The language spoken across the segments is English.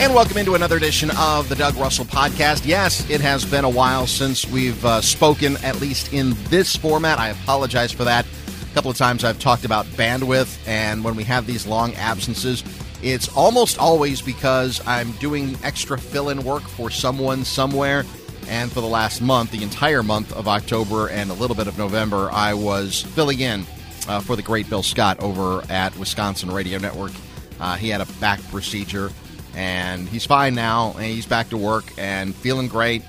And welcome into another edition of the Doug Russell Podcast. Yes, it has been a while since we've uh, spoken, at least in this format. I apologize for that. A couple of times I've talked about bandwidth, and when we have these long absences, it's almost always because I'm doing extra fill in work for someone somewhere. And for the last month, the entire month of October and a little bit of November, I was filling in uh, for the great Bill Scott over at Wisconsin Radio Network. Uh, he had a back procedure, and he's fine now, and he's back to work and feeling great.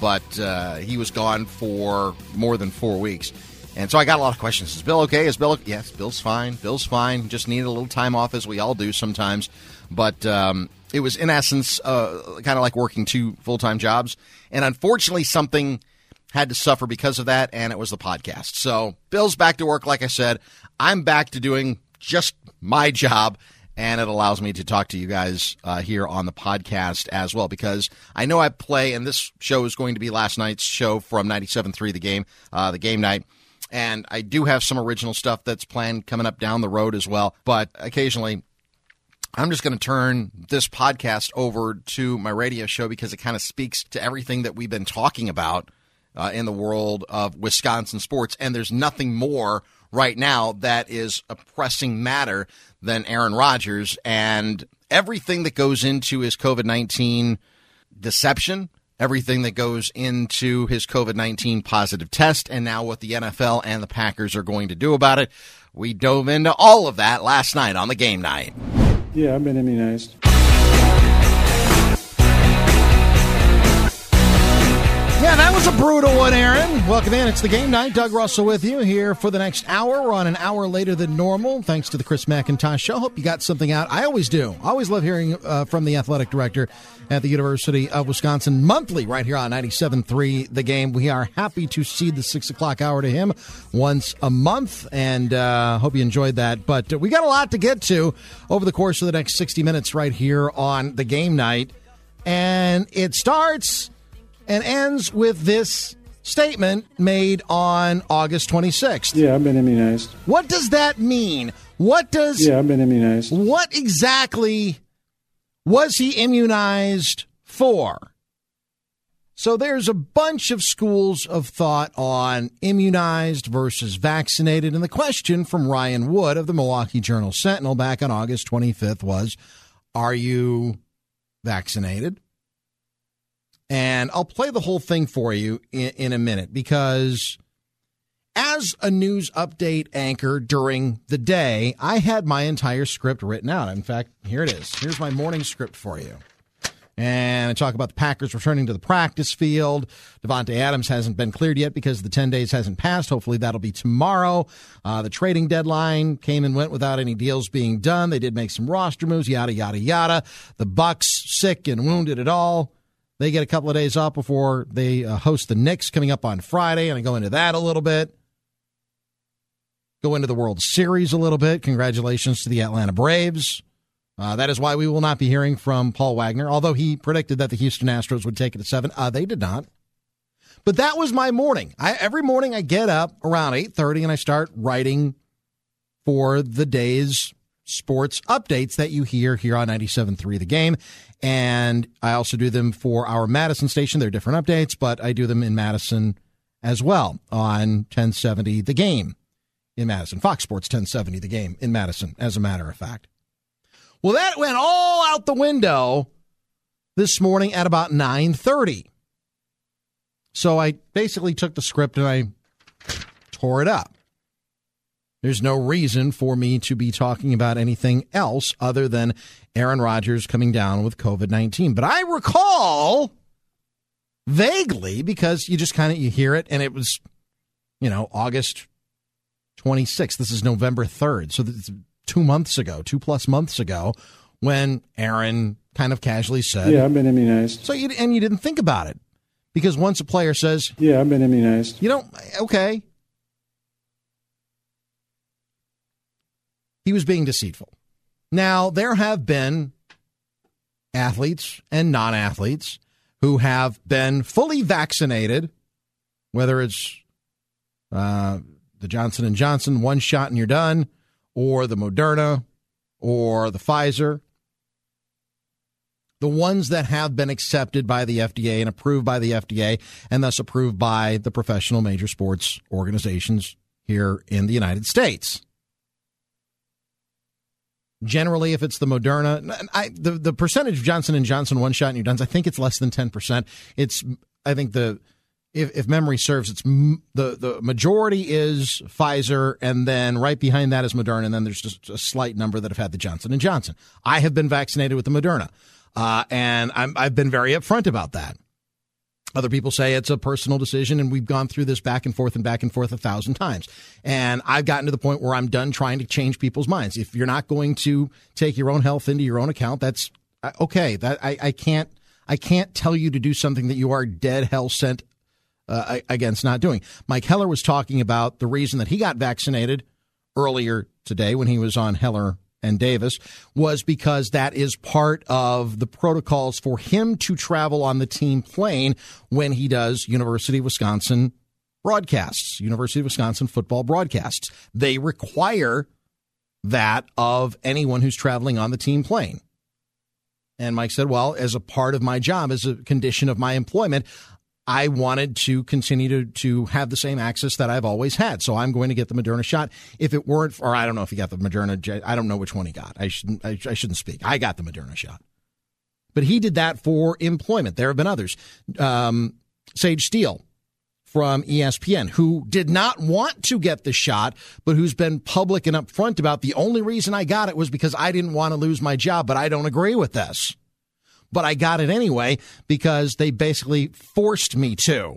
But uh, he was gone for more than four weeks. And so I got a lot of questions. Is Bill okay? Is Bill? Yes, Bill's fine. Bill's fine. Just needed a little time off, as we all do sometimes. But um, it was, in essence, uh, kind of like working two full time jobs. And unfortunately, something had to suffer because of that, and it was the podcast. So Bill's back to work, like I said. I'm back to doing just my job, and it allows me to talk to you guys uh, here on the podcast as well because I know I play, and this show is going to be last night's show from 97.3 The Game, uh, the game night. And I do have some original stuff that's planned coming up down the road as well. But occasionally, I'm just going to turn this podcast over to my radio show because it kind of speaks to everything that we've been talking about uh, in the world of Wisconsin sports. And there's nothing more right now that is a pressing matter than Aaron Rodgers and everything that goes into his COVID 19 deception, everything that goes into his COVID 19 positive test, and now what the NFL and the Packers are going to do about it. We dove into all of that last night on the game night. Yeah, I've been immunized. Yeah, that was a brutal one, Aaron. Welcome in. It's the game night. Doug Russell with you here for the next hour. We're on an hour later than normal, thanks to the Chris McIntosh Show. Hope you got something out. I always do. I always love hearing uh, from the athletic director at the University of Wisconsin monthly, right here on 97.3 The Game. We are happy to cede the 6 o'clock hour to him once a month, and uh, hope you enjoyed that. But uh, we got a lot to get to over the course of the next 60 minutes right here on the game night. And it starts and ends with this statement made on August 26th. Yeah, I've been immunized. What does that mean? What does Yeah, I've been immunized. what exactly was he immunized for? So there's a bunch of schools of thought on immunized versus vaccinated. And the question from Ryan Wood of the Milwaukee Journal Sentinel back on August 25th was Are you vaccinated? And I'll play the whole thing for you in, in a minute because as a news update anchor during the day, I had my entire script written out. In fact, here it is. Here's my morning script for you. And I talk about the Packers returning to the practice field. Davante Adams hasn't been cleared yet because the 10 days hasn't passed. Hopefully that'll be tomorrow. Uh, the trading deadline came and went without any deals being done. They did make some roster moves, yada, yada, yada. The Bucks sick and wounded at all. They get a couple of days off before they uh, host the Knicks coming up on Friday, and I go into that a little bit. Go into the World Series a little bit. Congratulations to the Atlanta Braves. Uh, that is why we will not be hearing from Paul Wagner, although he predicted that the Houston Astros would take it to seven. Uh, they did not. But that was my morning. I, every morning I get up around eight thirty and I start writing for the day's sports updates that you hear here on 97.3 The Game. And I also do them for our Madison station. They're different updates, but I do them in Madison as well on 1070 The Game in Madison. Fox Sports 1070 The Game in Madison, as a matter of fact. Well, that went all out the window this morning at about 9:30. So I basically took the script and I tore it up. There's no reason for me to be talking about anything else other than Aaron Rodgers coming down with COVID 19. But I recall vaguely because you just kind of you hear it and it was you know August 26th. This is November 3rd. So it's two months ago, two plus months ago, when Aaron kind of casually said, Yeah, I've been immunized. So you and you didn't think about it because once a player says, Yeah, I've been immunized. you don't, okay, he was being deceitful. Now there have been athletes and non-athletes who have been fully vaccinated, whether it's uh, the Johnson and Johnson one shot and you're done, or the Moderna, or the Pfizer. The ones that have been accepted by the FDA and approved by the FDA and thus approved by the professional major sports organizations here in the United States. Generally, if it's the Moderna, I, the the percentage of Johnson and Johnson one shot and you're done. I think it's less than ten percent. It's I think the if, if memory serves, it's m- the the majority is Pfizer, and then right behind that is Moderna, and then there's just a slight number that have had the Johnson and Johnson. I have been vaccinated with the Moderna, uh, and I'm, I've been very upfront about that. Other people say it's a personal decision, and we've gone through this back and forth and back and forth a thousand times. And I've gotten to the point where I'm done trying to change people's minds. If you're not going to take your own health into your own account, that's uh, okay. That I, I can't I can't tell you to do something that you are dead hell sent uh, against not doing. Mike Heller was talking about the reason that he got vaccinated earlier today when he was on Heller and Davis was because that is part of the protocols for him to travel on the team plane when he does University of Wisconsin broadcasts, University of Wisconsin football broadcasts. They require that of anyone who's traveling on the team plane. And Mike said, well, as a part of my job, as a condition of my employment, I wanted to continue to, to have the same access that I've always had. So I'm going to get the Moderna shot. If it weren't, or I don't know if he got the Moderna, I don't know which one he got. I shouldn't, I, I shouldn't speak. I got the Moderna shot. But he did that for employment. There have been others. Um, Sage Steele from ESPN, who did not want to get the shot, but who's been public and upfront about the only reason I got it was because I didn't want to lose my job, but I don't agree with this but I got it anyway because they basically forced me to.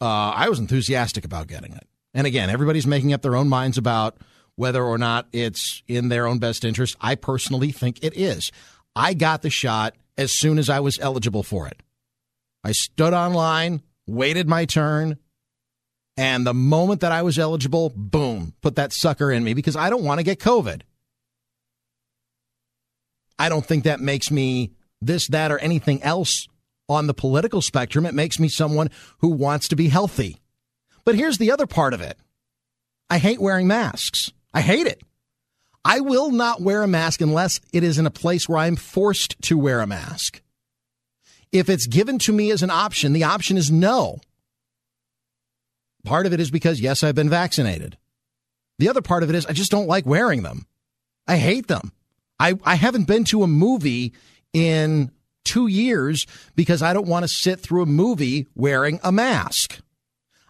Uh, I was enthusiastic about getting it. And again, everybody's making up their own minds about whether or not it's in their own best interest. I personally think it is. I got the shot as soon as I was eligible for it. I stood online, waited my turn, and the moment that I was eligible, boom, put that sucker in me because I don't want to get COVID. I don't think that makes me this, that, or anything else on the political spectrum. It makes me someone who wants to be healthy. But here's the other part of it I hate wearing masks. I hate it. I will not wear a mask unless it is in a place where I'm forced to wear a mask. If it's given to me as an option, the option is no. Part of it is because, yes, I've been vaccinated. The other part of it is I just don't like wearing them. I hate them. I, I haven't been to a movie in two years because I don't want to sit through a movie wearing a mask.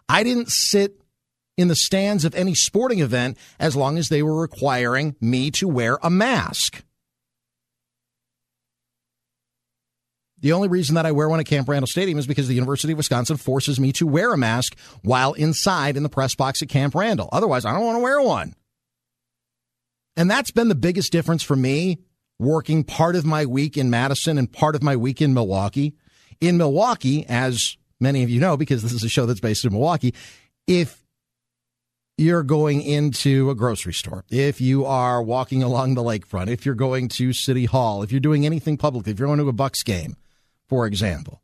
I didn't sit in the stands of any sporting event as long as they were requiring me to wear a mask. The only reason that I wear one at Camp Randall Stadium is because the University of Wisconsin forces me to wear a mask while inside in the press box at Camp Randall. Otherwise, I don't want to wear one. And that's been the biggest difference for me working part of my week in Madison and part of my week in Milwaukee. In Milwaukee, as many of you know, because this is a show that's based in Milwaukee, if you're going into a grocery store, if you are walking along the lakefront, if you're going to City Hall, if you're doing anything public, if you're going to a Bucks game, for example,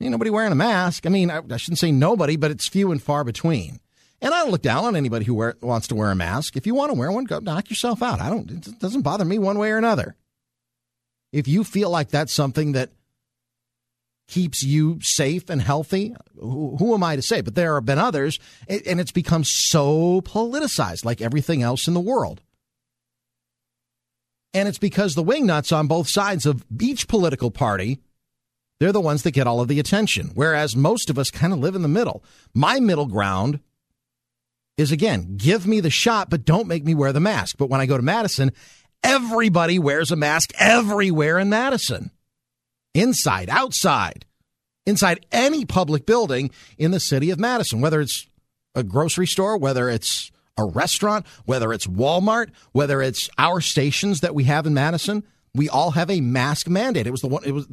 ain't nobody wearing a mask. I mean, I, I shouldn't say nobody, but it's few and far between. And I don't look down on anybody who wear, wants to wear a mask. If you want to wear one, go knock yourself out. I don't. It doesn't bother me one way or another. If you feel like that's something that keeps you safe and healthy, who, who am I to say? But there have been others, and it's become so politicized, like everything else in the world. And it's because the wingnuts on both sides of each political party they're the ones that get all of the attention, whereas most of us kind of live in the middle. My middle ground is again, give me the shot, but don't make me wear the mask. But when I go to Madison, everybody wears a mask everywhere in Madison, inside, outside, inside any public building in the city of Madison, whether it's a grocery store, whether it's a restaurant, whether it's Walmart, whether it's our stations that we have in Madison, we all have a mask mandate. It was the one it was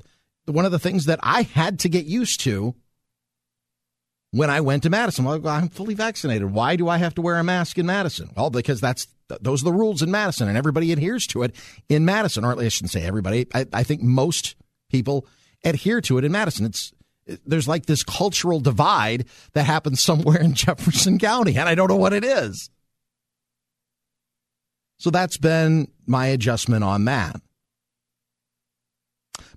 one of the things that I had to get used to when I went to Madison. Well, I'm fully vaccinated. Why do I have to wear a mask in Madison? Well, because that's those are the rules in Madison, and everybody adheres to it in Madison. Or at least I shouldn't say everybody. I, I think most people adhere to it in Madison. It's there's like this cultural divide that happens somewhere in Jefferson County, and I don't know what it is. So that's been my adjustment on that.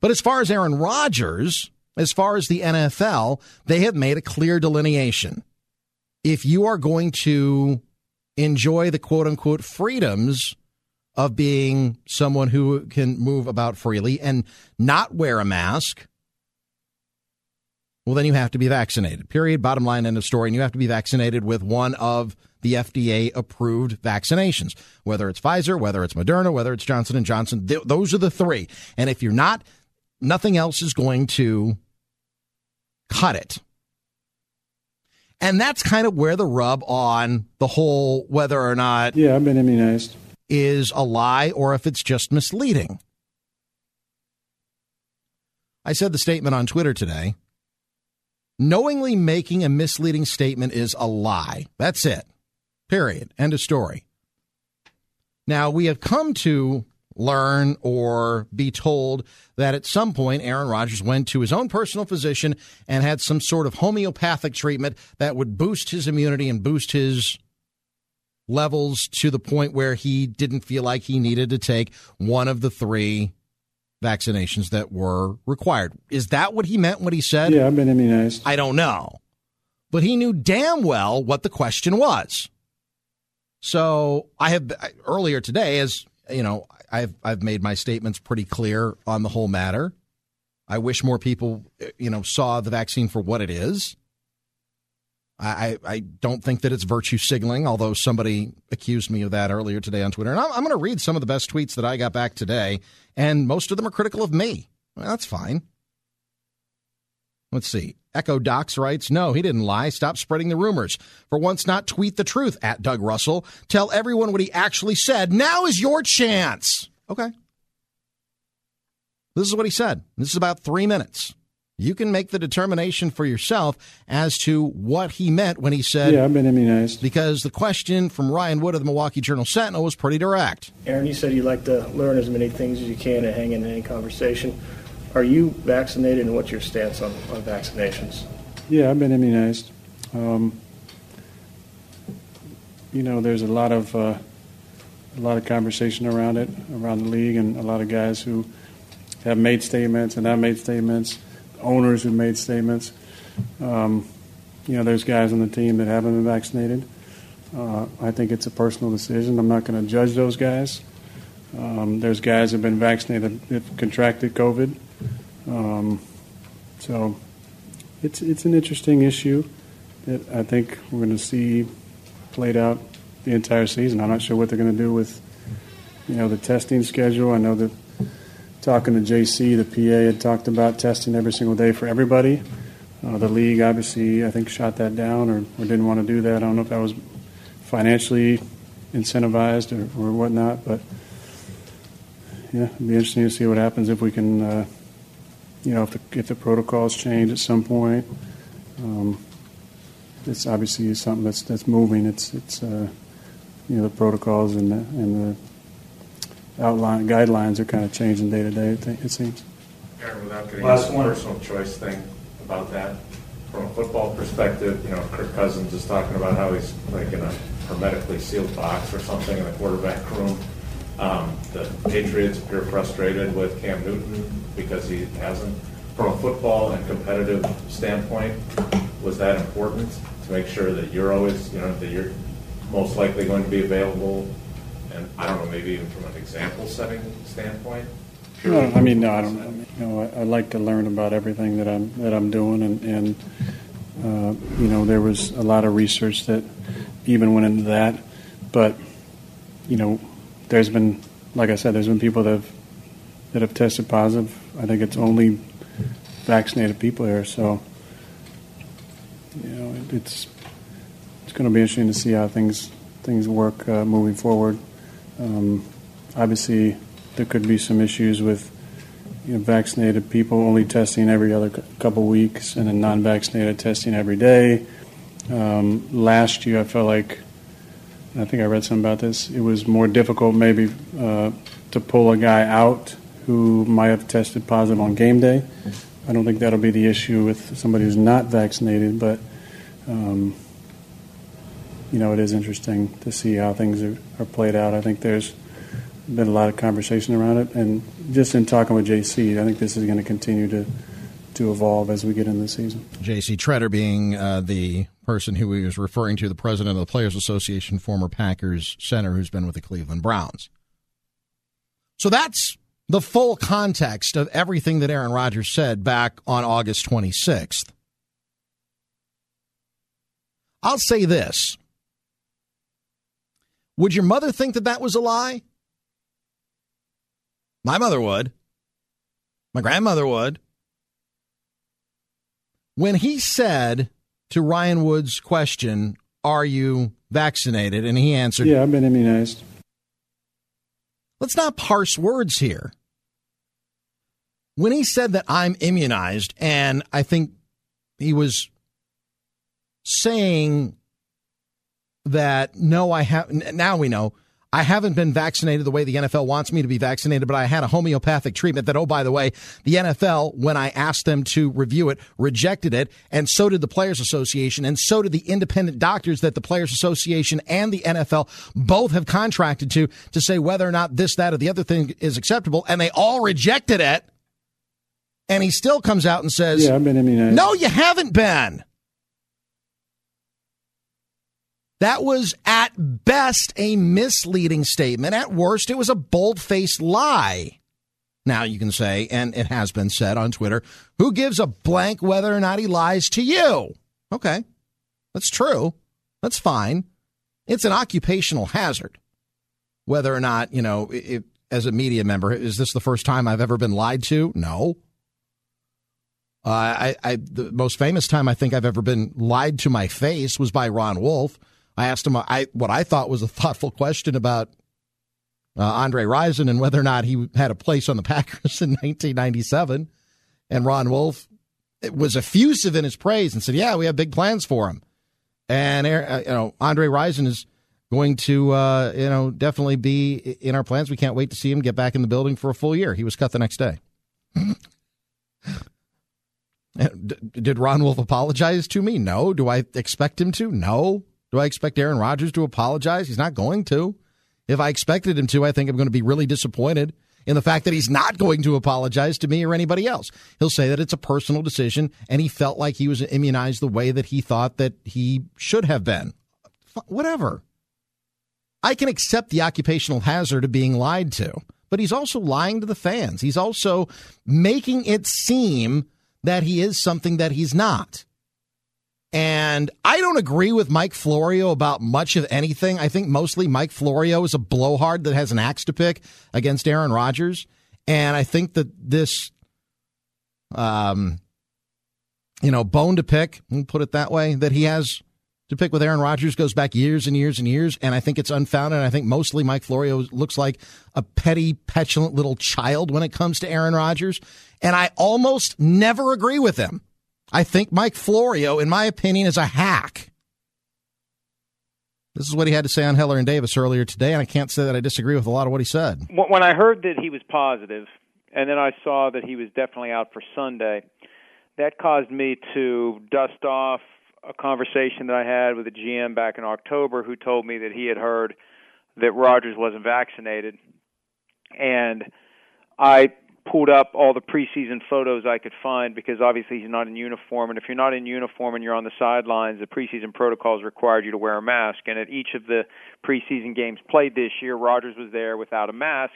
But as far as Aaron Rodgers, as far as the NFL, they have made a clear delineation. If you are going to enjoy the quote unquote freedoms of being someone who can move about freely and not wear a mask, well, then you have to be vaccinated. Period. Bottom line, end of story. And you have to be vaccinated with one of the FDA approved vaccinations, whether it's Pfizer, whether it's Moderna, whether it's Johnson and Johnson. Th- those are the three. And if you're not, nothing else is going to cut it. And that's kind of where the rub on the whole whether or not Yeah, I've been immunized. is a lie or if it's just misleading. I said the statement on Twitter today. Knowingly making a misleading statement is a lie. That's it. Period. End of story. Now, we have come to learn or be told that at some point Aaron Rodgers went to his own personal physician and had some sort of homeopathic treatment that would boost his immunity and boost his levels to the point where he didn't feel like he needed to take one of the three vaccinations that were required. Is that what he meant when he said? Yeah, I've been immunized. I don't know. But he knew damn well what the question was. So I have earlier today, as you know, I've I've made my statements pretty clear on the whole matter. I wish more people, you know, saw the vaccine for what it is. I, I don't think that it's virtue signaling, although somebody accused me of that earlier today on Twitter. And I'm, I'm going to read some of the best tweets that I got back today, and most of them are critical of me. Well, that's fine. Let's see. Echo Docs writes, No, he didn't lie. Stop spreading the rumors. For once, not tweet the truth at Doug Russell. Tell everyone what he actually said. Now is your chance. Okay. This is what he said. This is about three minutes. You can make the determination for yourself as to what he meant when he said, Yeah, I've been immunized. because the question from Ryan Wood of the Milwaukee Journal Sentinel was pretty direct. Aaron, you said you like to learn as many things as you can and hang in any conversation. Are you vaccinated, and what's your stance on, on vaccinations? Yeah, I've been immunized. Um, you know, there's a lot of uh, a lot of conversation around it around the league, and a lot of guys who have made statements and have made statements, owners who made statements. Um, you know, there's guys on the team that haven't been vaccinated. Uh, I think it's a personal decision. I'm not going to judge those guys. Um, there's guys who've been vaccinated that contracted COVID. Um, so it's it's an interesting issue that I think we're going to see played out the entire season. I'm not sure what they're going to do with you know the testing schedule. I know that talking to JC, the PA had talked about testing every single day for everybody. Uh, the league obviously, I think, shot that down or, or didn't want to do that. I don't know if that was financially incentivized or, or whatnot, but yeah, it'd be interesting to see what happens if we can, uh, you know, if the if the protocols change at some point. Um, it's obviously something that's that's moving. It's it's uh, you know the protocols and the, and the outline guidelines are kind of changing day to day. It, it seems. Aaron, without getting Last into the one. personal choice thing about that, from a football perspective, you know, Kirk Cousins is talking about how he's like in a hermetically sealed box or something in the quarterback room. Um, the Patriots appear frustrated with Cam Newton because he hasn't. From a football and competitive standpoint, was that important to make sure that you're always, you know, that you're most likely going to be available? And I don't know, maybe even from an example setting standpoint? No, I mean, no, I don't know. You know, I, I like to learn about everything that I'm that I'm doing, and, and uh, you know, there was a lot of research that even went into that. But you know, there's been, like I said, there's been people that have that have tested positive. I think it's only vaccinated people here, so you know, it, it's it's going to be interesting to see how things things work uh, moving forward. Um, obviously, there could be some issues with you know, vaccinated people only testing every other cou- couple weeks, and then non-vaccinated testing every day. Um, last year, I felt like I think I read something about this. It was more difficult, maybe, uh, to pull a guy out who might have tested positive on game day. I don't think that'll be the issue with somebody who's not vaccinated, but um, you know, it is interesting to see how things are, are played out. I think there's been a lot of conversation around it, and just in talking with JC, I think this is going to continue to to evolve as we get into the season. J.C. Tretter being uh, the person who he was referring to, the president of the Players Association, former Packers center who's been with the Cleveland Browns. So that's the full context of everything that Aaron Rodgers said back on August 26th. I'll say this. Would your mother think that that was a lie? My mother would. My grandmother would. When he said to Ryan Wood's question, Are you vaccinated? And he answered, Yeah, I've been immunized. Let's not parse words here. When he said that I'm immunized, and I think he was saying that no, I have, now we know I haven't been vaccinated the way the NFL wants me to be vaccinated, but I had a homeopathic treatment that, oh, by the way, the NFL, when I asked them to review it, rejected it. And so did the Players Association. And so did the independent doctors that the Players Association and the NFL both have contracted to, to say whether or not this, that, or the other thing is acceptable. And they all rejected it. And he still comes out and says, Yeah, I've been immunized. No, you haven't been. That was at best a misleading statement. At worst, it was a bold faced lie. Now you can say, and it has been said on Twitter, who gives a blank whether or not he lies to you? Okay, that's true. That's fine. It's an occupational hazard. Whether or not, you know, if, as a media member, is this the first time I've ever been lied to? No. Uh, I, I, the most famous time I think I've ever been lied to my face was by Ron Wolf I asked him I, what I thought was a thoughtful question about uh, Andre Rison and whether or not he had a place on the Packers in 1997. And Ron Wolf was effusive in his praise and said, "Yeah, we have big plans for him." And uh, you know, Andre Rison is going to uh, you know definitely be in our plans. We can't wait to see him get back in the building for a full year. He was cut the next day. Did Ron Wolf apologize to me? No. Do I expect him to? No. Do I expect Aaron Rodgers to apologize? He's not going to. If I expected him to, I think I'm going to be really disappointed in the fact that he's not going to apologize to me or anybody else. He'll say that it's a personal decision and he felt like he was immunized the way that he thought that he should have been. Whatever. I can accept the occupational hazard of being lied to, but he's also lying to the fans. He's also making it seem that he is something that he's not. And I don't agree with Mike Florio about much of anything. I think mostly Mike Florio is a blowhard that has an axe to pick against Aaron Rodgers. And I think that this, um, you know, bone to pick, put it that way, that he has to pick with Aaron Rodgers goes back years and years and years. And I think it's unfounded. And I think mostly Mike Florio looks like a petty, petulant little child when it comes to Aaron Rodgers. And I almost never agree with him. I think Mike Florio, in my opinion, is a hack. This is what he had to say on Heller and Davis earlier today, and I can't say that I disagree with a lot of what he said. When I heard that he was positive, and then I saw that he was definitely out for Sunday, that caused me to dust off a conversation that I had with a GM back in October who told me that he had heard that Rodgers wasn't vaccinated. And I pulled up all the preseason photos I could find because obviously he's not in uniform. And if you're not in uniform and you're on the sidelines, the preseason protocols required you to wear a mask. And at each of the preseason games played this year, Rodgers was there without a mask,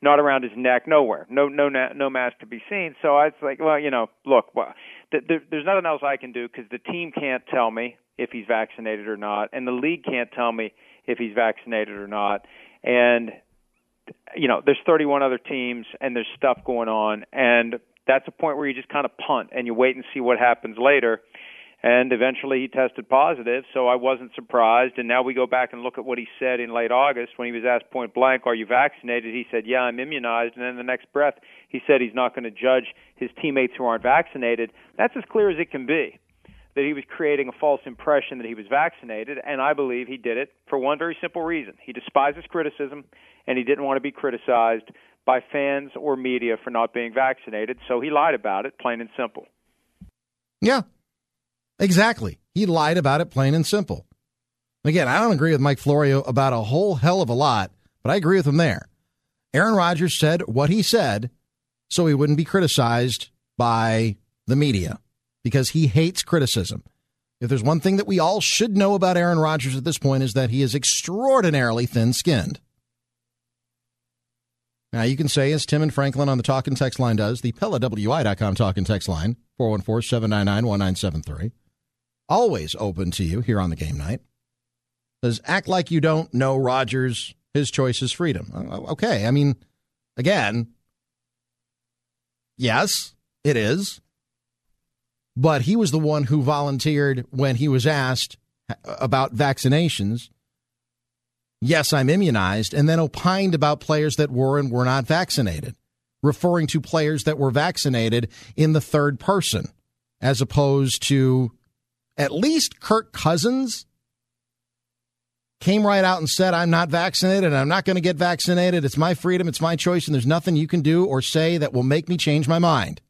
not around his neck, nowhere, no no no mask to be seen. So I was like, well, you know, look, well, th- there, there's nothing else I can do because the team can't tell me if he's vaccinated or not, and the league can't tell me if he's vaccinated or not. And you know, there's 31 other teams and there's stuff going on, and that's a point where you just kind of punt and you wait and see what happens later. And eventually he tested positive, so I wasn't surprised. And now we go back and look at what he said in late August when he was asked point blank, Are you vaccinated? He said, Yeah, I'm immunized. And then the next breath, he said he's not going to judge his teammates who aren't vaccinated. That's as clear as it can be that he was creating a false impression that he was vaccinated, and I believe he did it for one very simple reason. He despises criticism, and he didn't want to be criticized by fans or media for not being vaccinated, so he lied about it, plain and simple. Yeah, exactly. He lied about it, plain and simple. Again, I don't agree with Mike Florio about a whole hell of a lot, but I agree with him there. Aaron Rodgers said what he said so he wouldn't be criticized by the media because he hates criticism. If there's one thing that we all should know about Aaron Rodgers at this point is that he is extraordinarily thin-skinned. Now, you can say, as Tim and Franklin on the talk and text line does, the PellaWI.com talk and text line, 414 799 1973. Always open to you here on the game night. Says, act like you don't know Rodgers. His choice is freedom. Uh, okay. I mean, again, yes, it is. But he was the one who volunteered when he was asked about vaccinations yes, I'm immunized, and then opined about players that were and were not vaccinated, referring to players that were vaccinated in the third person, as opposed to at least Kirk Cousins came right out and said, I'm not vaccinated and I'm not going to get vaccinated. It's my freedom, it's my choice, and there's nothing you can do or say that will make me change my mind.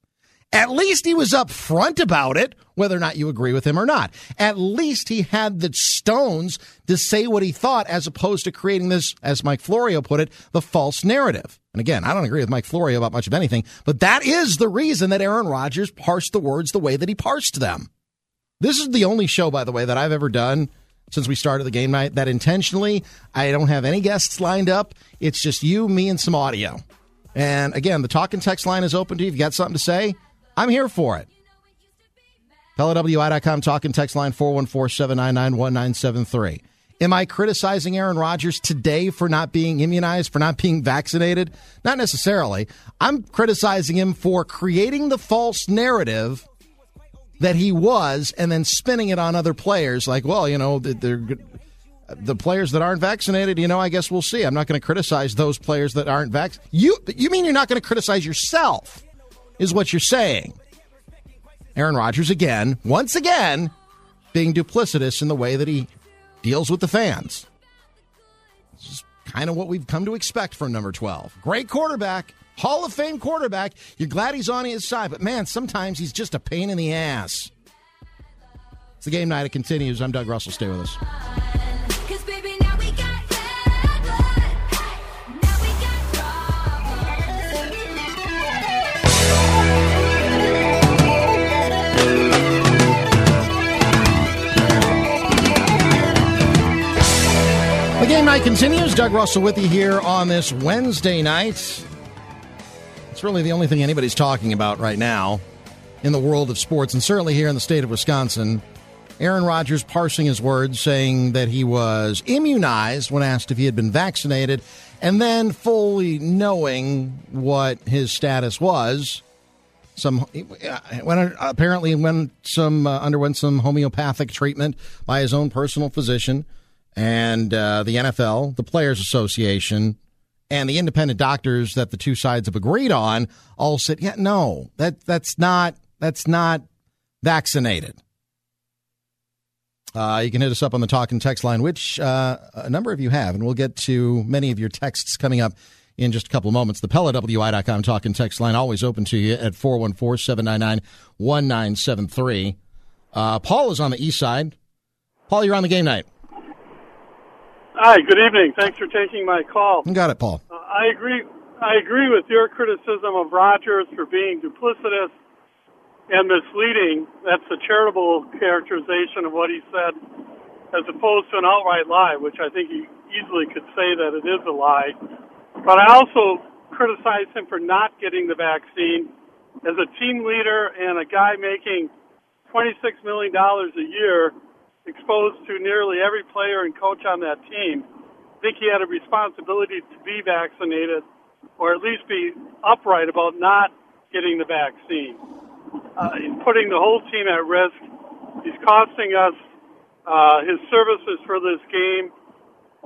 At least he was upfront about it, whether or not you agree with him or not. At least he had the stones to say what he thought, as opposed to creating this, as Mike Florio put it, the false narrative. And again, I don't agree with Mike Florio about much of anything, but that is the reason that Aaron Rodgers parsed the words the way that he parsed them. This is the only show, by the way, that I've ever done since we started the game night that intentionally I don't have any guests lined up. It's just you, me, and some audio. And again, the talk and text line is open to you. If you've got something to say, I'm here for it. PellaWI.com talking text line 414 799 1973. Am I criticizing Aaron Rodgers today for not being immunized, for not being vaccinated? Not necessarily. I'm criticizing him for creating the false narrative that he was and then spinning it on other players like, well, you know, they're the players that aren't vaccinated, you know, I guess we'll see. I'm not going to criticize those players that aren't vaccinated. You you mean you're not going to criticize yourself? Is what you're saying. Aaron Rodgers, again, once again, being duplicitous in the way that he deals with the fans. This is kind of what we've come to expect from number 12. Great quarterback, Hall of Fame quarterback. You're glad he's on his side, but man, sometimes he's just a pain in the ass. It's the game night. It continues. I'm Doug Russell. Stay with us. Game night continues. Doug Russell with you here on this Wednesday night. It's really the only thing anybody's talking about right now in the world of sports, and certainly here in the state of Wisconsin. Aaron Rodgers parsing his words, saying that he was immunized when asked if he had been vaccinated, and then fully knowing what his status was. Some when apparently went some uh, underwent some homeopathic treatment by his own personal physician and uh, the NFL, the Players Association, and the independent doctors that the two sides have agreed on all said, "Yeah, no, that that's not that's not vaccinated." Uh, you can hit us up on the talk and text line, which uh, a number of you have, and we'll get to many of your texts coming up in just a couple of moments. The PellaWI.com talk and text line always open to you at 414 799 1973. Uh, Paul is on the east side. Paul, you're on the game night. Hi, good evening. Thanks for taking my call. You got it, Paul. Uh, I agree. I agree with your criticism of Rodgers for being duplicitous and misleading. That's a charitable characterization of what he said, as opposed to an outright lie, which I think he easily could say that it is a lie. But I also criticize him for not getting the vaccine. As a team leader and a guy making $26 million a year, exposed to nearly every player and coach on that team. I think he had a responsibility to be vaccinated or at least be upright about not getting the vaccine. Uh, he's putting the whole team at risk. He's costing us uh, his services for this game,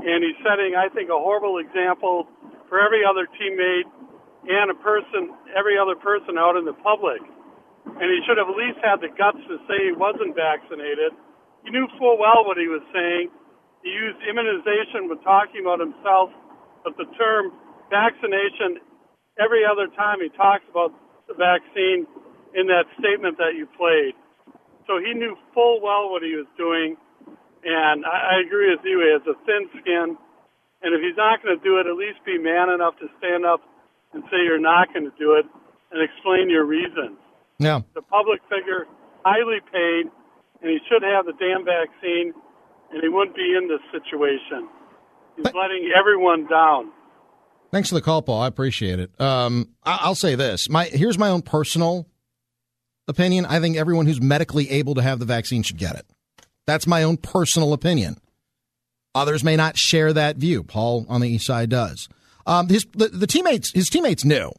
and he's setting, I think, a horrible example for every other teammate and a person, every other person out in the public. And he should have at least had the guts to say he wasn't vaccinated he knew full well what he was saying. He used immunization when talking about himself, but the term vaccination every other time he talks about the vaccine in that statement that you played. So he knew full well what he was doing, and I, I agree with you. He has a thin skin, And if he's not going to do it, at least be man enough to stand up and say you're not going to do it and explain your reasons. Yeah. The public figure, highly paid, and he should have the damn vaccine, and he wouldn't be in this situation. He's But- letting everyone down. Thanks for the call, Paul. I appreciate it. Um, I- I'll say this: my here's my own personal opinion. I think everyone who's medically able to have the vaccine should get it. That's my own personal opinion. Others may not share that view. Paul on the east side does. Um, his the, the teammates his teammates knew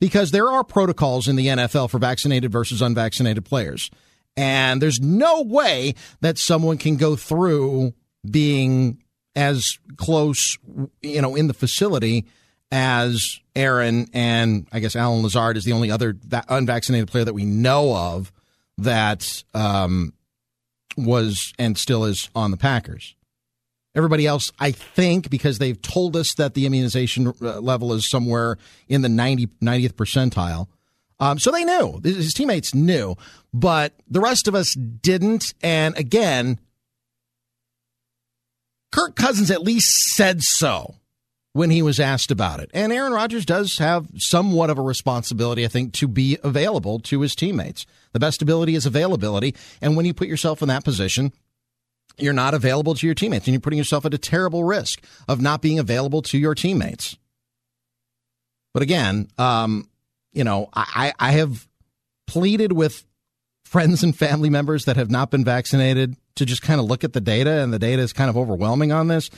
because there are protocols in the NFL for vaccinated versus unvaccinated players, and there's no way that someone can go through being as close, you know, in the facility as Aaron and I guess Allen Lazard is the only other unvaccinated player that we know of that um, was and still is on the Packers. Everybody else, I think, because they've told us that the immunization uh, level is somewhere in the 90, 90th percentile. Um, so they knew. His teammates knew. But the rest of us didn't. And again, Kirk Cousins at least said so when he was asked about it. And Aaron Rodgers does have somewhat of a responsibility, I think, to be available to his teammates. The best ability is availability. And when you put yourself in that position, you're not available to your teammates and you're putting yourself at a terrible risk of not being available to your teammates. But again, um, you know, I, I have pleaded with friends and family members that have not been vaccinated to just kind of look at the data, and the data is kind of overwhelming on this.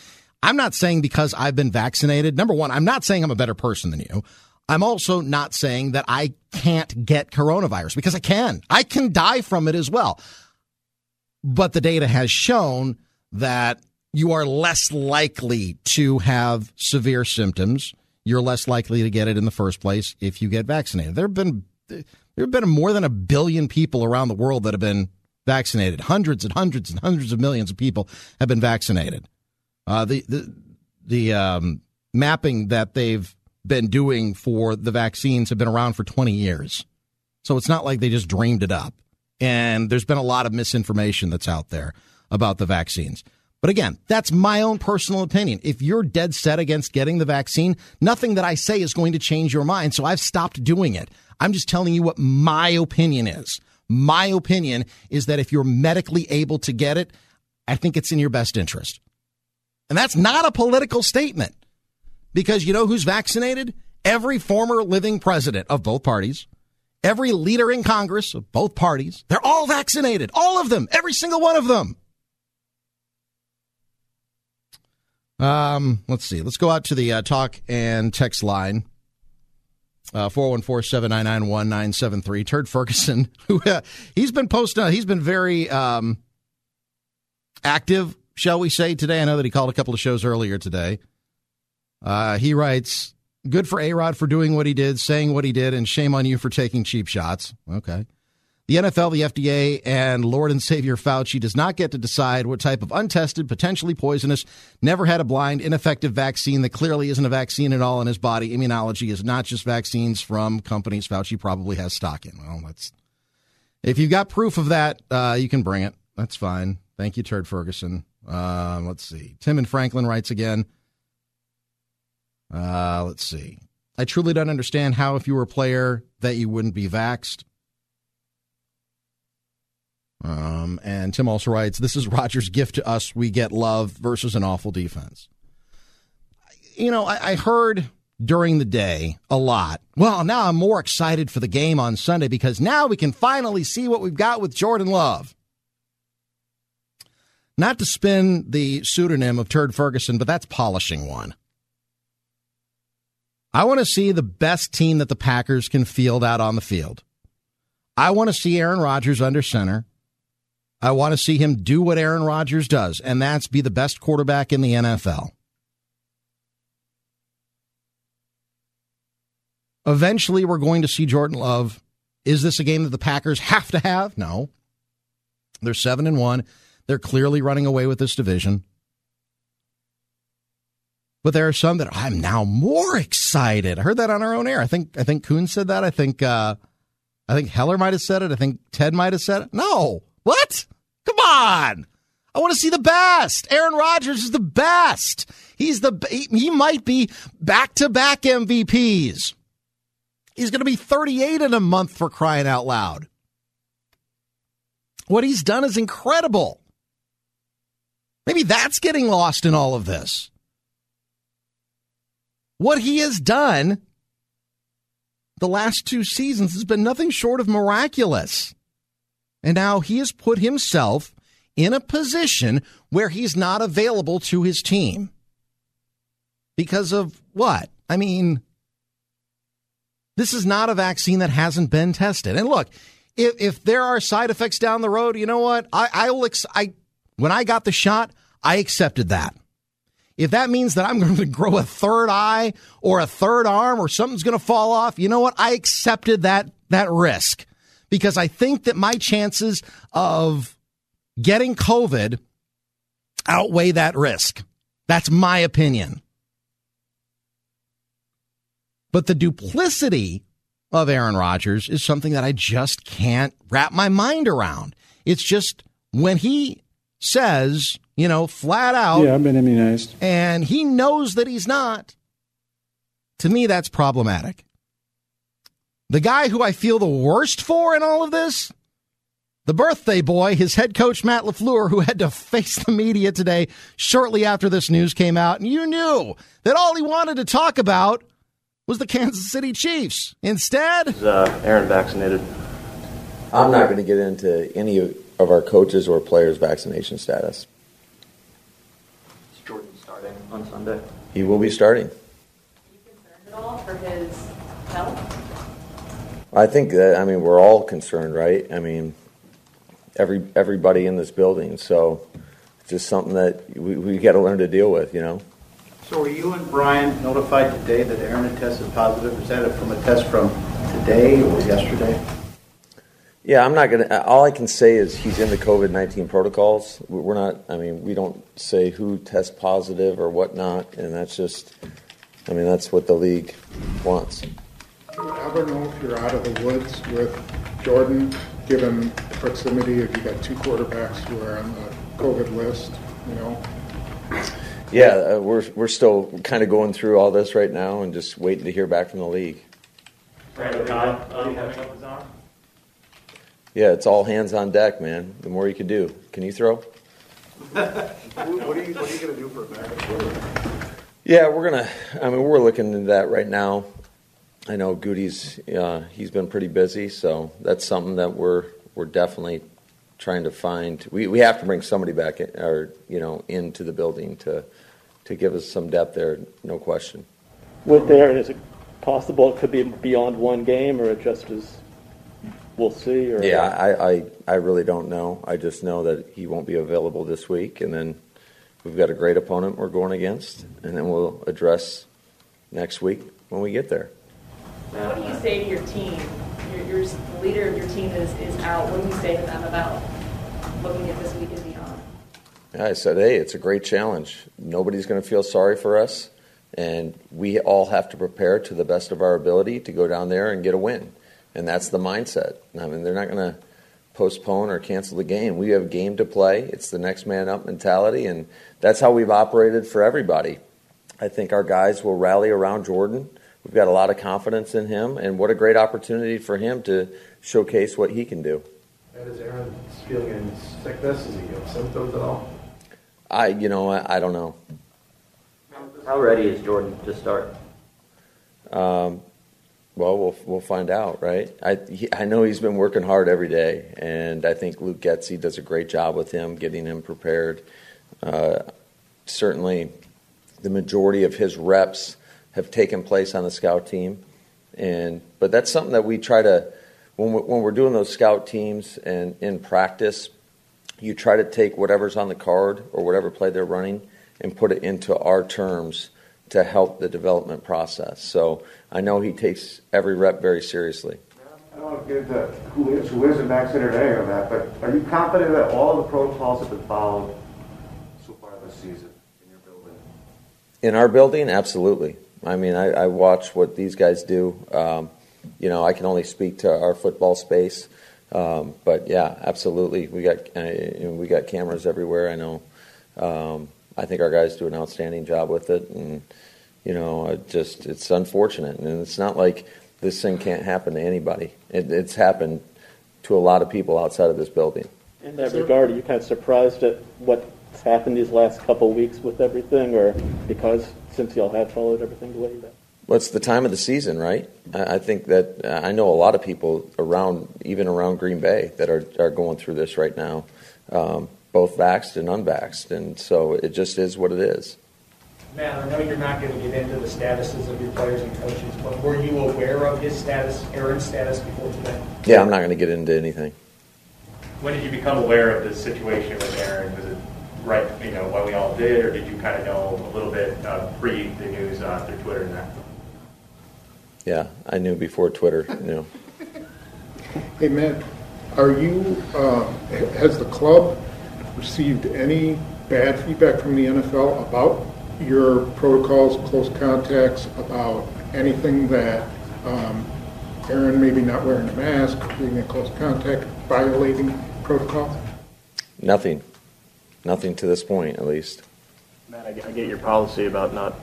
I'm not saying because I've been vaccinated. Number one, I'm not saying I'm a better person than you. I'm also not saying that I can't get coronavirus because I can. I can die from it as well. But the data has shown that you are less likely to have severe symptoms. You're less likely to get it in the first place if you get vaccinated. There have been there have been more than a billion people around the world that have been vaccinated. Hundreds and hundreds and hundreds of millions of people have been vaccinated. Uh, the the the um, mapping that they've been doing for the vaccines have been around for 20 years, so it's not like they just dreamed it up. And there's been a lot of misinformation that's out there about the vaccines. But again, that's my own personal opinion. If you're dead set against getting the vaccine, nothing that I say is going to change your mind. So I've stopped doing it. I'm just telling you what my opinion is. My opinion is that if you're medically able to get it, I think it's in your best interest. And that's not a political statement because you know who's vaccinated? Every former living president of both parties, every leader in Congress of both parties, they're all vaccinated. All of them, every single one of them. Um, let's see. Let's go out to the uh, talk and text line. Uh, 414-799-1973. Turd Ferguson, who uh, he's been posting, he's been very um, active, shall we say, today. I know that he called a couple of shows earlier today. Uh, he writes, good for A-Rod for doing what he did, saying what he did, and shame on you for taking cheap shots. Okay. The NFL, the FDA, and Lord and Savior Fauci does not get to decide what type of untested, potentially poisonous, never had a blind, ineffective vaccine that clearly isn't a vaccine at all in his body. Immunology is not just vaccines from companies Fauci probably has stock in. Well, that's if you've got proof of that, uh, you can bring it. That's fine. Thank you, Turd Ferguson. Uh, let's see. Tim and Franklin writes again. Uh, let's see. I truly don't understand how, if you were a player, that you wouldn't be vaxxed. Um, and Tim also writes, "This is Rodgers' gift to us. We get love versus an awful defense." You know, I, I heard during the day a lot. Well, now I'm more excited for the game on Sunday because now we can finally see what we've got with Jordan Love. Not to spin the pseudonym of Turd Ferguson, but that's polishing one. I want to see the best team that the Packers can field out on the field. I want to see Aaron Rodgers under center. I want to see him do what Aaron Rodgers does, and that's be the best quarterback in the NFL. Eventually, we're going to see Jordan Love. Is this a game that the Packers have to have? No. They're seven and one. They're clearly running away with this division. But there are some that I'm now more excited. I heard that on our own air. I think I think Coon said that. I think uh, I think Heller might have said it. I think Ted might have said it. No. What? Come on. I want to see the best. Aaron Rodgers is the best. He's the he, he might be back to back MVPs. He's going to be 38 in a month for crying out loud. What he's done is incredible. Maybe that's getting lost in all of this. What he has done the last two seasons has been nothing short of miraculous. And now he has put himself in a position where he's not available to his team. Because of what? I mean, this is not a vaccine that hasn't been tested. And look, if, if there are side effects down the road, you know what? I, I will. Ex- I when I got the shot, I accepted that. If that means that I'm going to grow a third eye or a third arm or something's going to fall off, you know what? I accepted that that risk because I think that my chances of getting COVID outweigh that risk. That's my opinion. But the duplicity of Aaron Rodgers is something that I just can't wrap my mind around. It's just when he says, you know, flat out. Yeah, I've been immunized. And he knows that he's not. To me, that's problematic. The guy who I feel the worst for in all of this, the birthday boy, his head coach, Matt LaFleur, who had to face the media today shortly after this news came out. And you knew that all he wanted to talk about was the Kansas City Chiefs. Instead, is uh, Aaron vaccinated? I'm not going to get into any of our coaches or players' vaccination status. Is Jordan starting on Sunday? He will be starting. Are you concerned at all for his health? I think that I mean we're all concerned, right? I mean, every everybody in this building. So it's just something that we, we got to learn to deal with, you know. So were you and Brian notified today that Aaron had tested positive? Is that from a test from today or yesterday? Yeah, I'm not gonna. All I can say is he's in the COVID nineteen protocols. We're not. I mean, we don't say who tests positive or whatnot, and that's just. I mean, that's what the league wants. Do you ever know if you're out of the woods with Jordan, given proximity? If you got two quarterbacks who are on the COVID list, you know? Yeah, uh, we're we're still kind of going through all this right now and just waiting to hear back from the league. Randall Cobb, um, having up his arm? Yeah, it's all hands on deck, man. The more you can do. Can you throw? what are you What are you going to do for a backup Yeah, we're gonna. I mean, we're looking into that right now. I know Gutey's. Uh, he's been pretty busy, so that's something that we're we're definitely trying to find. We we have to bring somebody back, in, or you know, into the building to to give us some depth there. No question. With Aaron, is it possible it could be beyond one game, or it just is? We'll see. Or Yeah, I, I I really don't know. I just know that he won't be available this week, and then we've got a great opponent we're going against, and then we'll address next week when we get there. What do you say to your team? Your, your leader of your team is, is out. What do you say to them about looking at this week and beyond? I said, hey, it's a great challenge. Nobody's going to feel sorry for us, and we all have to prepare to the best of our ability to go down there and get a win. And that's the mindset. I mean, they're not going to postpone or cancel the game. We have a game to play. It's the next man up mentality, and that's how we've operated for everybody. I think our guys will rally around Jordan. We've got a lot of confidence in him, and what a great opportunity for him to showcase what he can do. And is Aaron feeling any sickness? Is he have symptoms at all? I, you know, I, I don't know. How ready is Jordan to start? Um, well, we'll we'll find out, right? I he, I know he's been working hard every day, and I think Luke Getsy does a great job with him, getting him prepared. Uh, certainly, the majority of his reps have taken place on the scout team, and but that's something that we try to when we're, when we're doing those scout teams and in practice, you try to take whatever's on the card or whatever play they're running and put it into our terms to help the development process. So I know he takes every rep very seriously. I don't want to get into who is, who isn't vaccinated or any of that, but are you confident that all of the protocols have been followed so far this season in your building? In our building, absolutely. I mean, I, I watch what these guys do. Um, you know, I can only speak to our football space, Um, but yeah, absolutely, we got uh, we got cameras everywhere. I know. Um, I think our guys do an outstanding job with it, and you know, it just it's unfortunate, and it's not like this thing can't happen to anybody. It, it's happened to a lot of people outside of this building. In that regard, are you kind of surprised at what's happened these last couple weeks with everything, or because since y'all have followed everything the way you have? Well, it's the time of the season, right? I I think that uh, I know a lot of people around, even around Green Bay, that are, are going through this right now, um, both vaxxed and unvaxxed, and so it just is what it is. Matt, I know you're not going to get into the statuses of your players and coaches, but were you aware of his status, Aaron's status before today? Yeah, I'm not going to get into anything. When did you become aware of the situation with Aaron? Was it right, you know, when we all did, or did you kind of know a little bit uh, pre the news uh, through Twitter and that? Yeah, I knew before Twitter. You know. Hey, Matt, are you, uh, has the club received any bad feedback from the NFL about your protocols, close contacts, about anything that um, Aaron maybe not wearing a mask, being in close contact, violating protocol? Nothing. Nothing to this point, at least. Matt, I get, I get your policy about not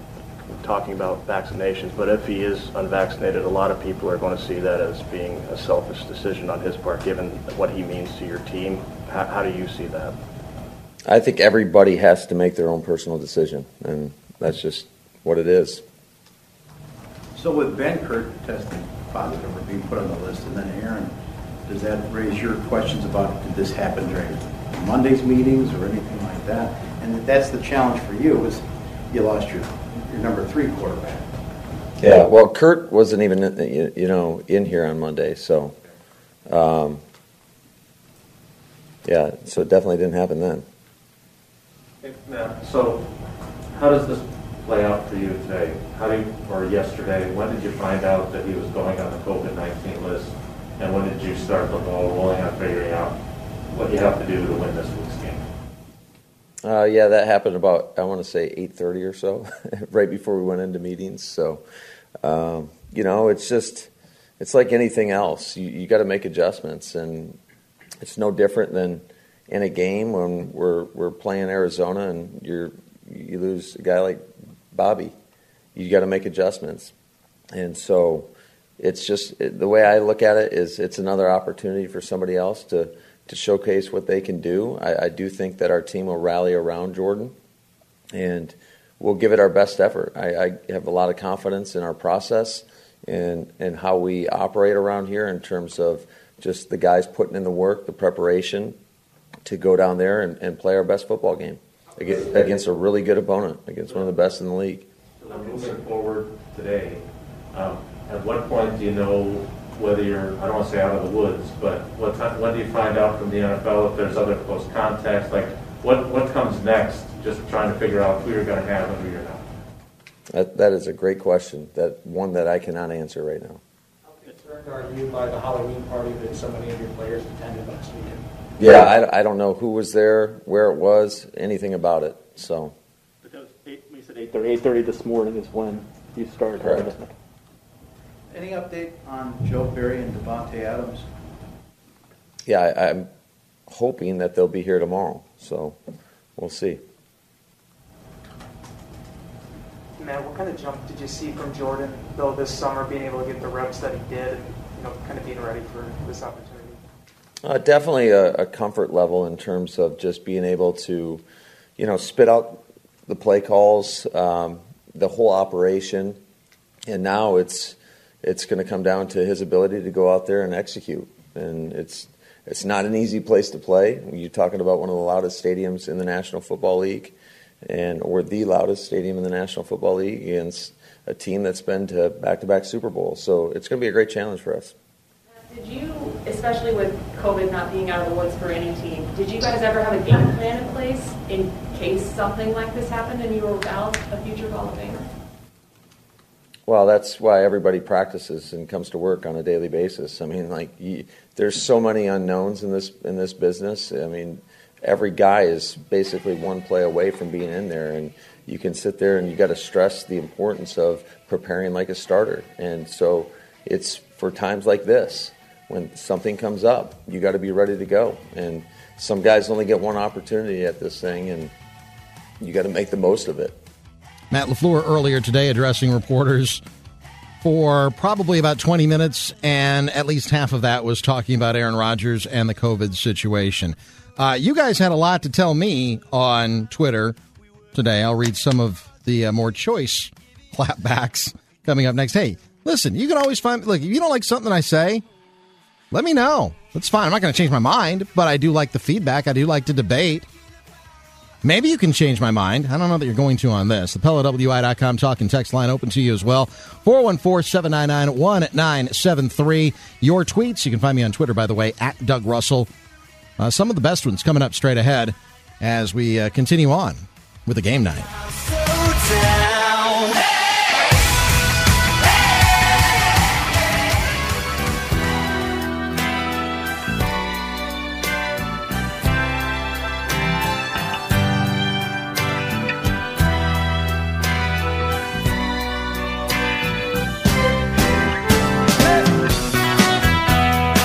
talking about vaccinations, but if he is unvaccinated, a lot of people are going to see that as being a selfish decision on his part, given what he means to your team. How, how do you see that? I think everybody has to make their own personal decision, and that's just what it is. So with Benkert testing positive or being put on the list, and then Aaron, does that raise your questions about did this happen during Monday's meetings or anything like that? And that's the challenge for you was you lost your your number three quarterback. Yeah, well, Kurt wasn't even you you know in here on Monday, so um, yeah, so it definitely didn't happen then. Hey, Matt, so how does this play out for you today? How do you, or yesterday, when did you find out that he was going on the COVID-19 list? And when did you start the ball rolling on figuring out what you have to do to win this week's game? Uh, yeah, that happened about I want to say eight thirty or so, right before we went into meetings. So, um, you know, it's just it's like anything else. You, you got to make adjustments, and it's no different than in a game when we're we're playing Arizona and you're you lose a guy like Bobby. You got to make adjustments, and so it's just the way I look at it is it's another opportunity for somebody else to to showcase what they can do. I, I do think that our team will rally around Jordan, and we'll give it our best effort. I, I have a lot of confidence in our process and and how we operate around here in terms of just the guys putting in the work, the preparation to go down there and, and play our best football game against, against a really good opponent, against one of the best in the league. Moving forward today, um, at what point do you know whether you're, I don't want to say out of the woods, but what time, when do you find out from the NFL if there's other close contacts? Like, what, what comes next? Just trying to figure out who you're going to have and who you're not. That, that is a great question. That one that I cannot answer right now. How concerned are you by the Halloween party that so many of your players attended last weekend? Yeah, I, I don't know who was there, where it was, anything about it. So, But that was eight, we said eight thirty. Eight thirty this morning is when you started. Correct. having it. Any update on Joe Barry and Davante Adams? yeah, I, I'm hoping that they'll be here tomorrow. So, we'll see. Matt, what kind of jump did you see from Jordan, though, this summer, being able to get the reps that he did and, you know, kind of being ready for this opportunity? Uh, definitely a, a comfort level in terms of just being able to, you know, spit out the play calls, um, the whole operation, and now it's it's going to come down to his ability to go out there and execute. And it's it's not an easy place to play. You're talking about one of the loudest stadiums in the National Football League, and or the loudest stadium in the National Football League against a team that's been to back-to-back Super Bowls. So it's going to be a great challenge for us. Did you, especially with COVID not being out of the woods for any team, did you guys ever have a game plan in place in case something like this happened and you were without a future Hall of Famer? Well, that's why everybody practices and comes to work on a daily basis. I mean, like, you, there's so many unknowns in this in this business. I mean, every guy is basically one play away from being in there, and you can sit there and you got to stress the importance of preparing like a starter. And so, it's for times like this when something comes up, you got to be ready to go. And some guys only get one opportunity at this thing, and you got to make the most of it. Matt LaFleur earlier today addressing reporters for probably about 20 minutes, and at least half of that was talking about Aaron Rodgers and the COVID situation. Uh, you guys had a lot to tell me on Twitter today. I'll read some of the uh, more choice clapbacks coming up next. Hey, listen, you can always find, look, if you don't like something I say, let me know. That's fine. I'm not going to change my mind, but I do like the feedback. I do like to debate. Maybe you can change my mind. I don't know that you're going to on this. The PellaWI.com talk and text line open to you as well. 414 799 1973. Your tweets. You can find me on Twitter, by the way, at Doug Russell. Uh, some of the best ones coming up straight ahead as we uh, continue on with the game night.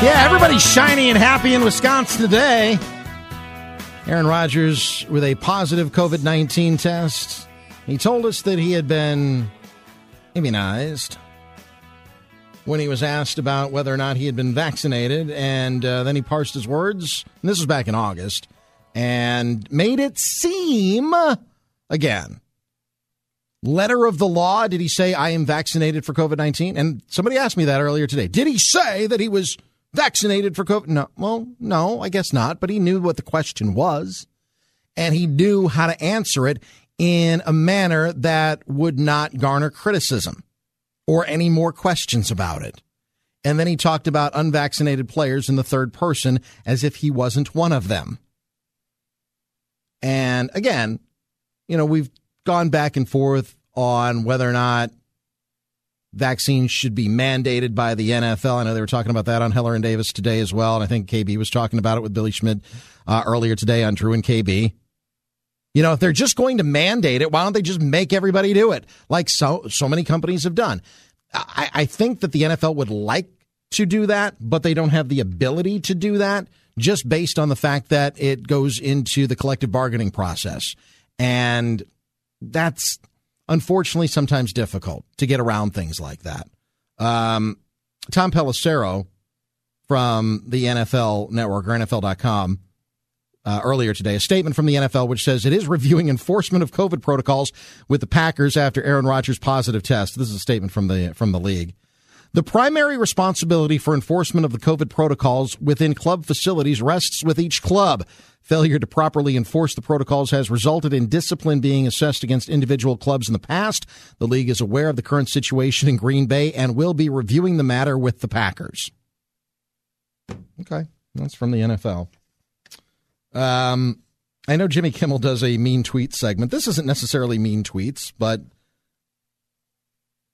Yeah, everybody's shiny and happy in Wisconsin today. Aaron Rodgers with a positive COVID 19 test. He told us that he had been immunized when he was asked about whether or not he had been vaccinated. And uh, then he parsed his words. And this was back in August and made it seem again. Letter of the law, did he say, I am vaccinated for COVID 19? And somebody asked me that earlier today. Did he say that he was vaccinated for COVID? No. Well, no, I guess not. But he knew what the question was, and he knew how to answer it in a manner that would not garner criticism or any more questions about it. And then he talked about unvaccinated players in the third person as if he wasn't one of them. And again, you know, we've gone back and forth on whether or not vaccines should be mandated by the NFL. I know they were talking about that on Heller and Davis today as well. And I think KB was talking about it with Billy Schmidt uh, earlier today on Drew and KB. You know, if they're just going to mandate it, why don't they just make everybody do it like so so many companies have done? I, I think that the NFL would like to do that, but they don't have the ability to do that just based on the fact that it goes into the collective bargaining process. And that's unfortunately sometimes difficult to get around things like that. Um, Tom Pelissero from the NFL Network or NFL.com uh, earlier today, a statement from the NFL which says it is reviewing enforcement of COVID protocols with the Packers after Aaron Rodgers' positive test. This is a statement from the from the league. The primary responsibility for enforcement of the COVID protocols within club facilities rests with each club. Failure to properly enforce the protocols has resulted in discipline being assessed against individual clubs in the past. The league is aware of the current situation in Green Bay and will be reviewing the matter with the Packers. Okay, that's from the NFL. Um, I know Jimmy Kimmel does a mean tweet segment. This isn't necessarily mean tweets, but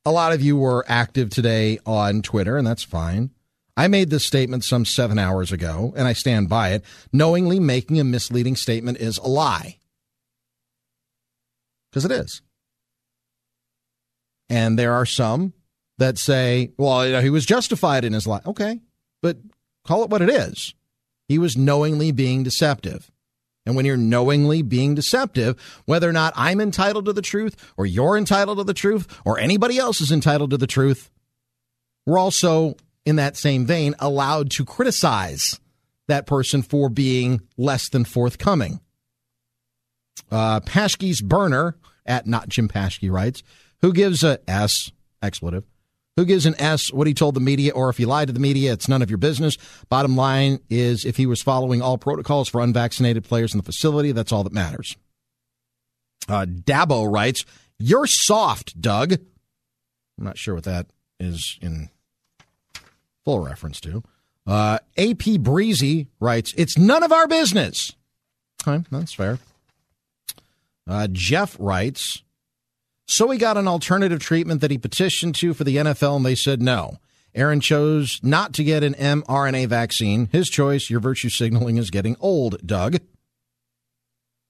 a lot of you were active today on Twitter, and that's fine. I made this statement some seven hours ago, and I stand by it. Knowingly making a misleading statement is a lie. Because it is. And there are some that say, well, you know, he was justified in his lie. Okay, but call it what it is. He was knowingly being deceptive. And when you're knowingly being deceptive, whether or not I'm entitled to the truth, or you're entitled to the truth, or anybody else is entitled to the truth, we're also, in that same vein, allowed to criticize that person for being less than forthcoming. Uh, Paschke's burner at not Jim Paschke writes, who gives a S expletive who gives an S what he told the media, or if he lied to the media, it's none of your business. Bottom line is if he was following all protocols for unvaccinated players in the facility, that's all that matters. Uh, Dabo writes, You're soft, Doug. I'm not sure what that is in full reference to. Uh, AP Breezy writes, It's none of our business. Okay, that's fair. Uh, Jeff writes, so he got an alternative treatment that he petitioned to for the NFL, and they said no. Aaron chose not to get an mRNA vaccine. His choice. Your virtue signaling is getting old, Doug.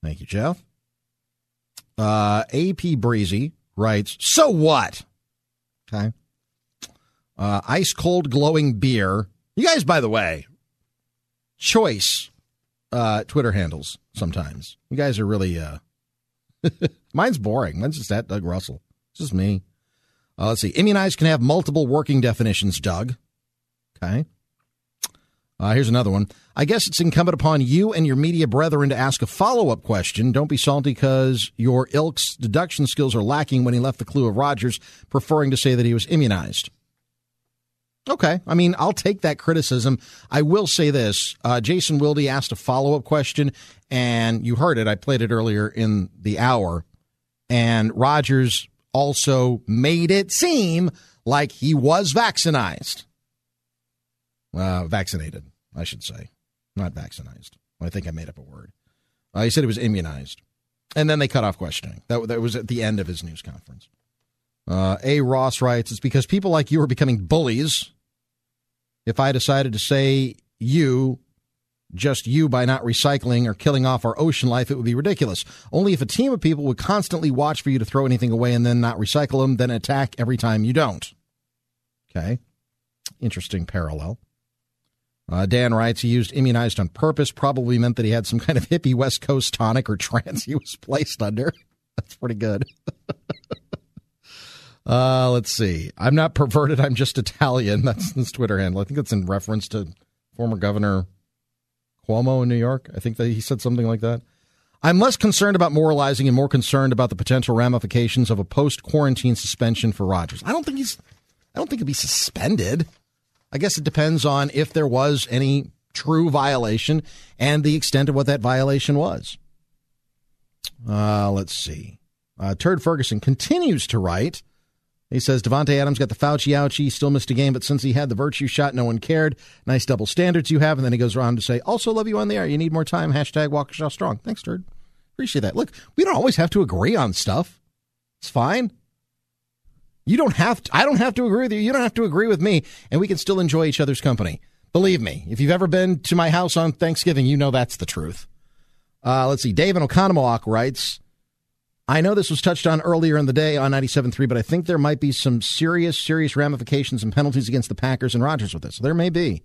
Thank you, Jeff. Uh, AP Breezy writes, So what? Okay. Uh, ice cold glowing beer You guys, by the way, choice uh, Twitter handles sometimes. You guys are really. Uh, mine's boring. Mine's just that Doug Russell. It's just me. Uh, let's see. Immunized can have multiple working definitions, Doug. Okay. Uh, here's another one. I guess it's incumbent upon you and your media brethren to ask a follow up question. Don't be salty because your ilk's deduction skills are lacking when he left the clue of Rodgers, preferring to say that he was immunized. Okay. I mean, I'll take that criticism. I will say this uh, Jason Wilde asked a follow up question, and you heard it. I played it earlier in the hour. And Rodgers also made it seem like he was vaccinated. Uh, vaccinated, I should say, not vaccinated. I think I made up a word. Uh, he said he was immunized. And then they cut off questioning. That, that was at the end of his news conference. Uh, a. Ross writes, It's because people like you are becoming bullies. If I decided to say you, just you, by not recycling or killing off our ocean life, it would be ridiculous. Only if a team of people would constantly watch for you to throw anything away and then not recycle them, then attack every time you don't. Okay. Interesting parallel. Uh, Dan writes he used immunized on purpose, probably meant that he had some kind of hippie West Coast tonic or trance he was placed under. That's pretty good. uh, let's see. I'm not perverted. I'm just Italian. That's his Twitter handle. I think that's in reference to former Governor Cuomo in New York. I think that he said something like that. I'm less concerned about moralizing and more concerned about the potential ramifications of a post quarantine suspension for Rodgers. I don't think he's. I don't think he'd be suspended. I guess it depends on if there was any true violation and the extent of what that violation was. Uh, let's see. Uh, Turd Ferguson continues to write. He says Davante Adams got the Fauci ouchie, still missed a game, but since he had the virtue shot, no one cared. Nice double standards you have. And then he goes around to say, also love you on the air. You need more time. Hashtag Waukesha Strong. Thanks, Turd. Appreciate that. Look, we don't always have to agree on stuff. It's fine. You don't have to, I don't have to agree with you. You don't have to agree with me, and we can still enjoy each other's company. Believe me, if you've ever been to my house on Thanksgiving, you know that's the truth. Uh, let's see. Dave in writes, I know this was touched on earlier in the day on 97.3, but I think there might be some serious, serious ramifications and penalties against the Packers and Rodgers with this. There may be.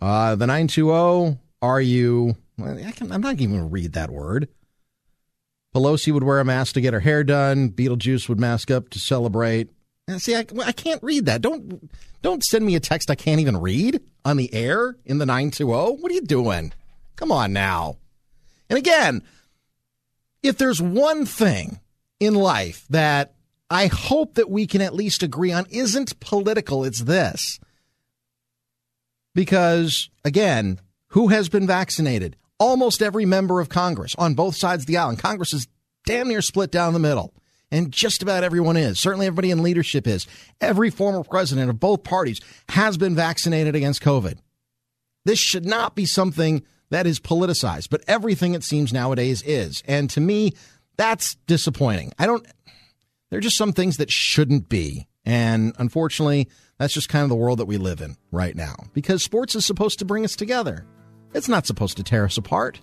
Uh, the 920, are you, I am not even going to read that word. Pelosi would wear a mask to get her hair done. Beetlejuice would mask up to celebrate. See, I, I can't read that. Don't don't send me a text I can't even read on the air in the 920. What are you doing? Come on now. And again, if there's one thing in life that I hope that we can at least agree on isn't political, it's this. Because, again, who has been vaccinated? almost every member of Congress on both sides of the aisle. And Congress is damn near split down the middle. And just about everyone is. Certainly everybody in leadership is. Every former president of both parties has been vaccinated against COVID. This should not be something that is politicized, but everything it seems nowadays is. And to me, that's disappointing. I don't, there are just some things that shouldn't be. And unfortunately, that's just kind of the world that we live in right now because sports is supposed to bring us together. It's not supposed to tear us apart.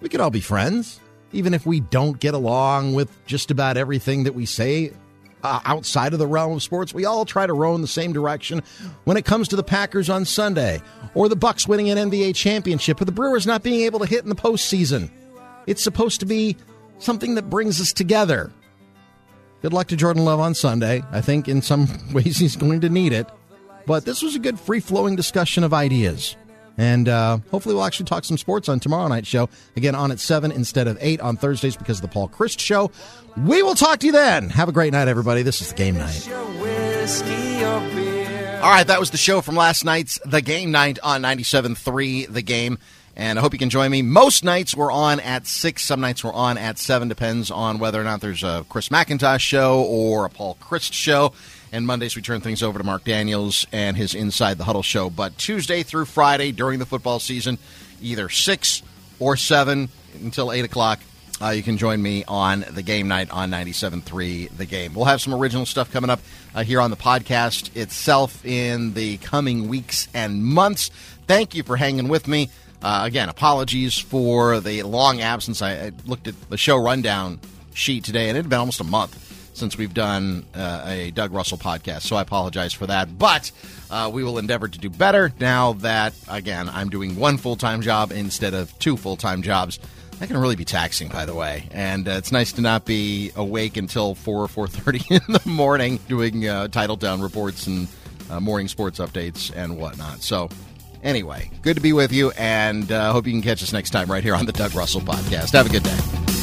We could all be friends, even if we don't get along with just about everything that we say uh, outside of the realm of sports. We all try to row in the same direction when it comes to the Packers on Sunday, or the Bucks winning an NBA championship, or the Brewers not being able to hit in the postseason. It's supposed to be something that brings us together. Good luck to Jordan Love on Sunday. I think in some ways he's going to need it. But this was a good free flowing discussion of ideas. And uh, hopefully, we'll actually talk some sports on tomorrow night's show. Again, on at 7 instead of 8 on Thursdays because of the Paul Chryst Show. We will talk to you then. Have a great night, everybody. This is the game night. All right, that was the show from last night's The Game Night on 97.3 The Game. And I hope you can join me. Most nights we're on at 6. Some nights we're on at 7. Depends on whether or not there's a Chris McIntosh show or a Paul Chryst show. And Mondays, we turn things over to Mark Daniels and his Inside the Huddle show. But Tuesday through Friday during the football season, either 6 or 7 until 8 o'clock, uh, you can join me on the game night on 97.3 The Game. We'll have some original stuff coming up uh, here on the podcast itself in the coming weeks and months. Thank you for hanging with me. Uh, again, apologies for the long absence. I, I looked at the show rundown sheet today, and it had been almost a month since we've done uh, a Doug Russell podcast. So I apologize for that. But uh, we will endeavor to do better now that, again, I'm doing one full time job instead of two full time jobs. That can really be taxing, by the way, and uh, it's nice to not be awake until four or four thirty in the morning doing uh, title down reports and uh, morning sports updates and whatnot. So, anyway, good to be with you, and uh, hope you can catch us next time right here on the Doug Russell Podcast. Have a good day.